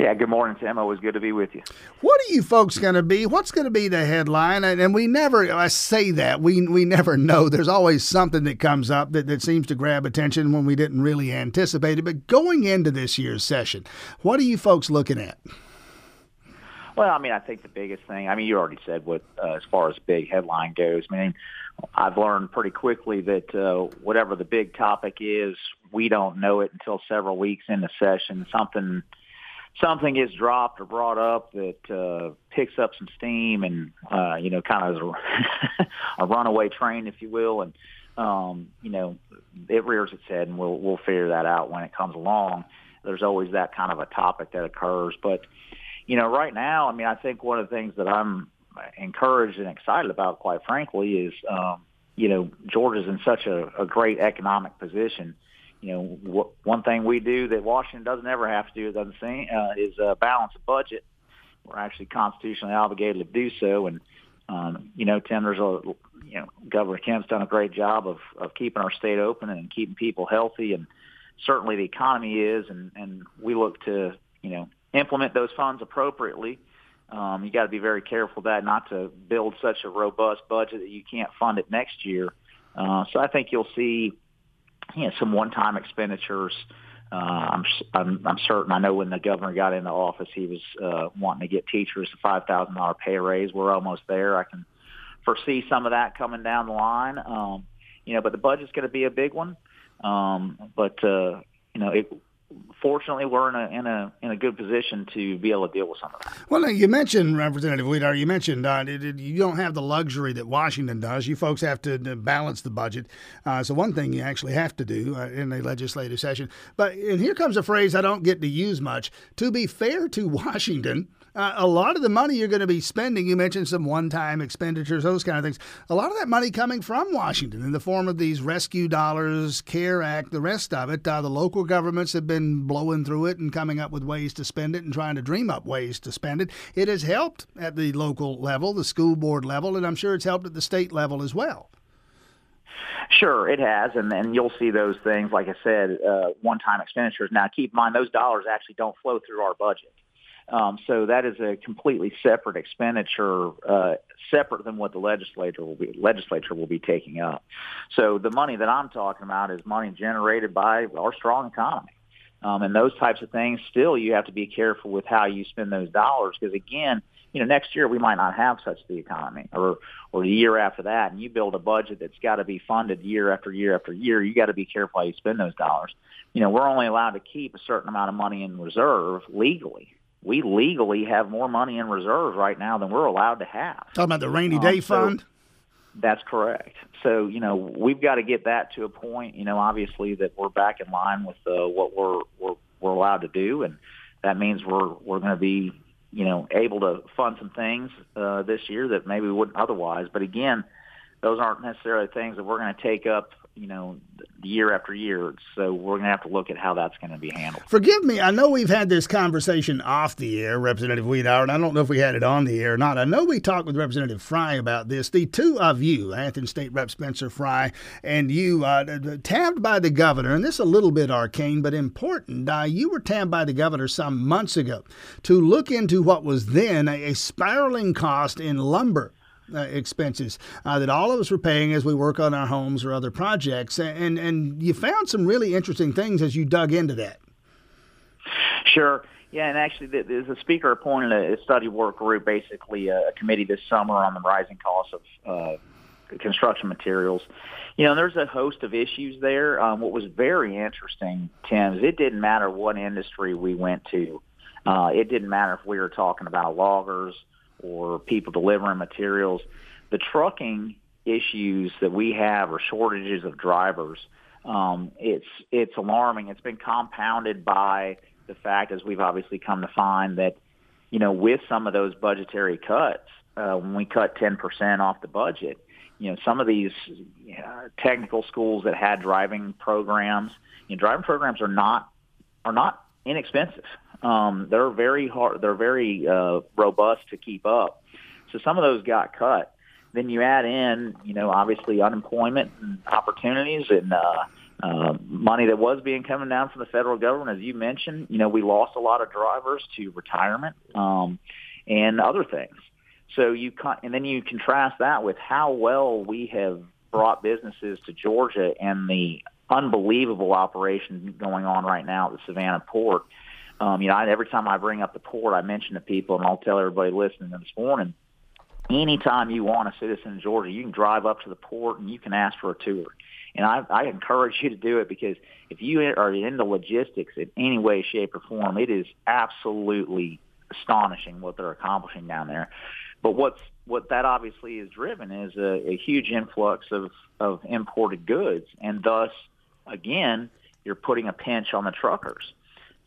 Yeah, good morning, Tim. Always good to be with you. What are you folks going to be? What's going to be the headline? And, and, we never, I say that, we we never know. There's always something that comes up that, that seems to grab attention when we didn't really anticipate it. But going into this year's session, what are you folks looking at? Well, I mean, I think the biggest thing, I mean, you already said what, uh, as far as big headline goes. I mean, I've learned pretty quickly that uh, whatever the big topic is, we don't know it until several weeks into session. Something something gets dropped or brought up that uh, picks up some steam and uh, you know kind of a, a runaway train, if you will, and um, you know it rears its head, and we'll we'll figure that out when it comes along. There's always that kind of a topic that occurs, but you know right now, I mean, I think one of the things that I'm encouraged and excited about, quite frankly, is um, you know Georgia's in such a, a great economic position you know, what, one thing we do that Washington doesn't ever have to do, doesn't seem, uh, is uh, balance a budget. We're actually constitutionally obligated to do so, and um, you know, Tim, there's a, you know, Governor Kemp's done a great job of of keeping our state open and keeping people healthy, and certainly the economy is, and and we look to, you know, implement those funds appropriately. Um, you got to be very careful that, not to build such a robust budget that you can't fund it next year. Uh, so I think you'll see you know, some one-time expenditures. Uh, I'm, I'm I'm certain. I know when the governor got into office, he was uh, wanting to get teachers a five thousand dollar pay raise. We're almost there. I can foresee some of that coming down the line. Um, you know, but the budget's going to be a big one. Um, but uh, you know, it, fortunately, we're in a in a in a good position to be able to deal with some of that. Well, you mentioned Representative Wiedower. You mentioned uh, you don't have the luxury that Washington does. You folks have to balance the budget. Uh, so one thing you actually have to do uh, in a legislative session. But and here comes a phrase I don't get to use much. To be fair to Washington uh, a lot of the money you're going to be spending, you mentioned some one time expenditures, those kind of things. A lot of that money coming from Washington in the form of these rescue dollars, CARE Act, the rest of it. Uh, the local governments have been blowing through it and coming up with ways to spend it and trying to dream up ways to spend it. It has helped at the local level, the school board level, and I'm sure it's helped at the state level as well. Sure, it has, and and you'll see those things. Like I said, uh, one-time expenditures. Now, keep in mind those dollars actually don't flow through our budget. Um, so that is a completely separate expenditure, uh, separate than what the legislature will be legislature will be taking up. So the money that I'm talking about is money generated by our strong economy. Um, and those types of things, still, you have to be careful with how you spend those dollars because, again, you know, next year we might not have such the economy, or or the year after that, and you build a budget that's got to be funded year after year after year. You got to be careful how you spend those dollars. You know, we're only allowed to keep a certain amount of money in reserve legally we legally have more money in reserves right now than we're allowed to have. Talking about the rainy day um, fund. That's correct. So you know we've got to get that to a point. You know, obviously that we're back in line with uh, what we're, we're we're allowed to do, and that means we're we're going to be you know able to fund some things uh, this year that maybe we wouldn't otherwise. But again, those aren't necessarily things that we're going to take up you know, year after year. So we're going to have to look at how that's going to be handled. Forgive me. I know we've had this conversation off the air, Representative Wiedower, and I don't know if we had it on the air or not. I know we talked with Representative Frye about this. The two of you, Athens State Rep Spencer Frye and you, uh, tabbed by the governor, and this is a little bit arcane but important. Uh, you were tabbed by the governor some months ago to look into what was then a, a spiraling cost in lumber uh, expenses uh, that all of us were paying as we work on our homes or other projects. And, and you found some really interesting things as you dug into that. Sure. Yeah, and actually, the, the speaker appointed a study work group, basically a committee this summer on the rising costs of uh, construction materials. You know, there's a host of issues there. Um, what was very interesting, Tim, is it didn't matter what industry we went to. Uh, it didn't matter if we were talking about loggers, or people delivering materials. The trucking issues that we have are shortages of drivers. Um, it's it's alarming. It's been compounded by the fact, as we've obviously come to find, that you know with some of those budgetary cuts, uh, when we cut 10% off the budget, you know some of these uh, technical schools that had driving programs, you know, driving programs are not are not inexpensive. Um, they're very hard. They're very uh, robust to keep up. So some of those got cut. Then you add in, you know, obviously unemployment and opportunities, and uh, uh, money that was being coming down from the federal government, as you mentioned. You know, we lost a lot of drivers to retirement um, and other things. So you con- and then you contrast that with how well we have brought businesses to Georgia and the unbelievable operation going on right now at the Savannah port. Um, you know, I, every time I bring up the port, I mention to people, and I'll tell everybody listening this morning, anytime you want a citizen in Georgia, you can drive up to the port and you can ask for a tour. And I, I encourage you to do it because if you are into logistics in any way, shape, or form, it is absolutely astonishing what they're accomplishing down there. But what's what that obviously is driven is a, a huge influx of, of imported goods, and thus, again, you're putting a pinch on the truckers.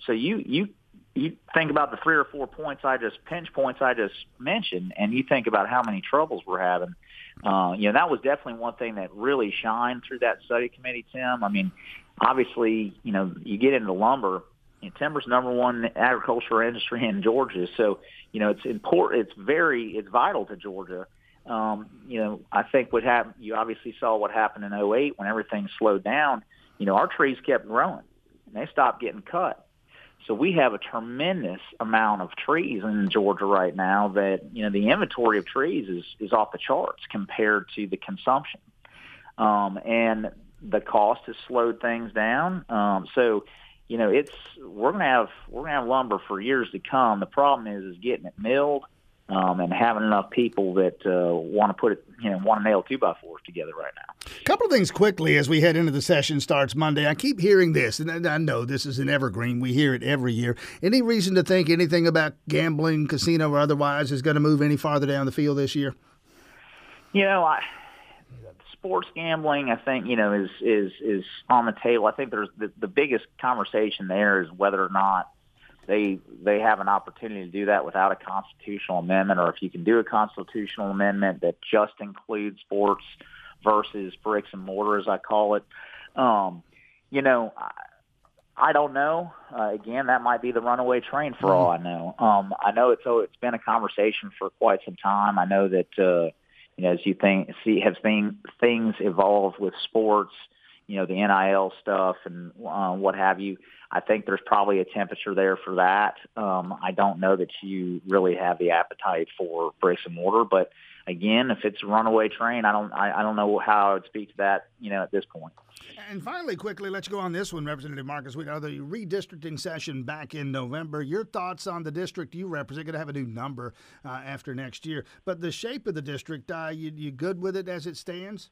So you you you think about the three or four points I just pinch points I just mentioned, and you think about how many troubles we're having. Uh, you know, that was definitely one thing that really shined through that study committee, Tim. I mean, obviously, you know, you get into lumber, you know, timber's number one agricultural industry in Georgia, so you know it's important. It's very it's vital to Georgia. Um, you know, I think what happened. You obviously saw what happened in 08 when everything slowed down. You know, our trees kept growing, and they stopped getting cut. So we have a tremendous amount of trees in Georgia right now that, you know, the inventory of trees is, is off the charts compared to the consumption. Um, and the cost has slowed things down. Um, so, you know, it's we're gonna have we're gonna have lumber for years to come. The problem is is getting it milled um, and having enough people that uh, want to put it, you know, want to nail two by fours together right now. A couple of things quickly as we head into the session starts Monday. I keep hearing this, and I know this is an evergreen. We hear it every year. Any reason to think anything about gambling, casino, or otherwise is going to move any farther down the field this year? You know, I sports gambling, I think you know is is is on the table. I think there's the, the biggest conversation there is whether or not they they have an opportunity to do that without a constitutional amendment, or if you can do a constitutional amendment that just includes sports versus bricks and mortar, as I call it. Um, you know, I, I don't know. Uh, again, that might be the runaway train for all I know. Um, I know it's oh, it's been a conversation for quite some time. I know that uh, you know as you think see have seen things evolve with sports you know, the NIL stuff and uh, what have you. I think there's probably a temperature there for that. Um, I don't know that you really have the appetite for bricks and mortar, but again, if it's a runaway train, I don't, I, I don't know how I would speak to that, you know, at this point. And finally, quickly, let's go on this one, Representative Marcus. We know the redistricting session back in November. Your thoughts on the district you represent? Going to have a new number uh, after next year, but the shape of the district, uh, you, you good with it as it stands?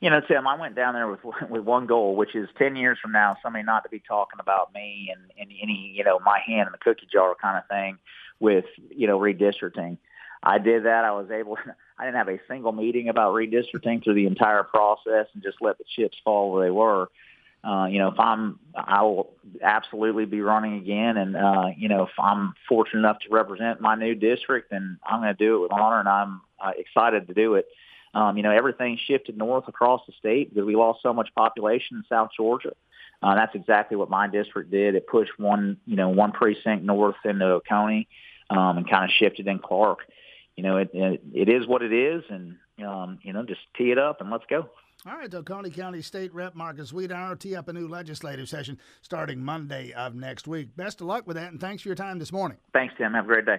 You know, Tim, I went down there with with one goal, which is ten years from now, somebody not to be talking about me and, and any, you know, my hand in the cookie jar kind of thing with, you know, redistricting. I did that. I was able. I didn't have a single meeting about redistricting through the entire process, and just let the chips fall where they were. Uh, you know, if I'm, I will absolutely be running again, and uh, you know, if I'm fortunate enough to represent my new district, then I'm going to do it with honor, and I'm uh, excited to do it. Um, you know, everything shifted north across the state because we lost so much population in South Georgia. Uh, that's exactly what my district did. It pushed one, you know, one precinct north into Oconee um, and kind of shifted in Clarke. You know, it, it it is what it is, and um, you know, just tee it up and let's go. All right, Oconee County State Rep Marcus Wiedower tee up a new legislative session starting Monday of next week. Best of luck with that, and thanks for your time this morning. Thanks, Tim. Have a great day.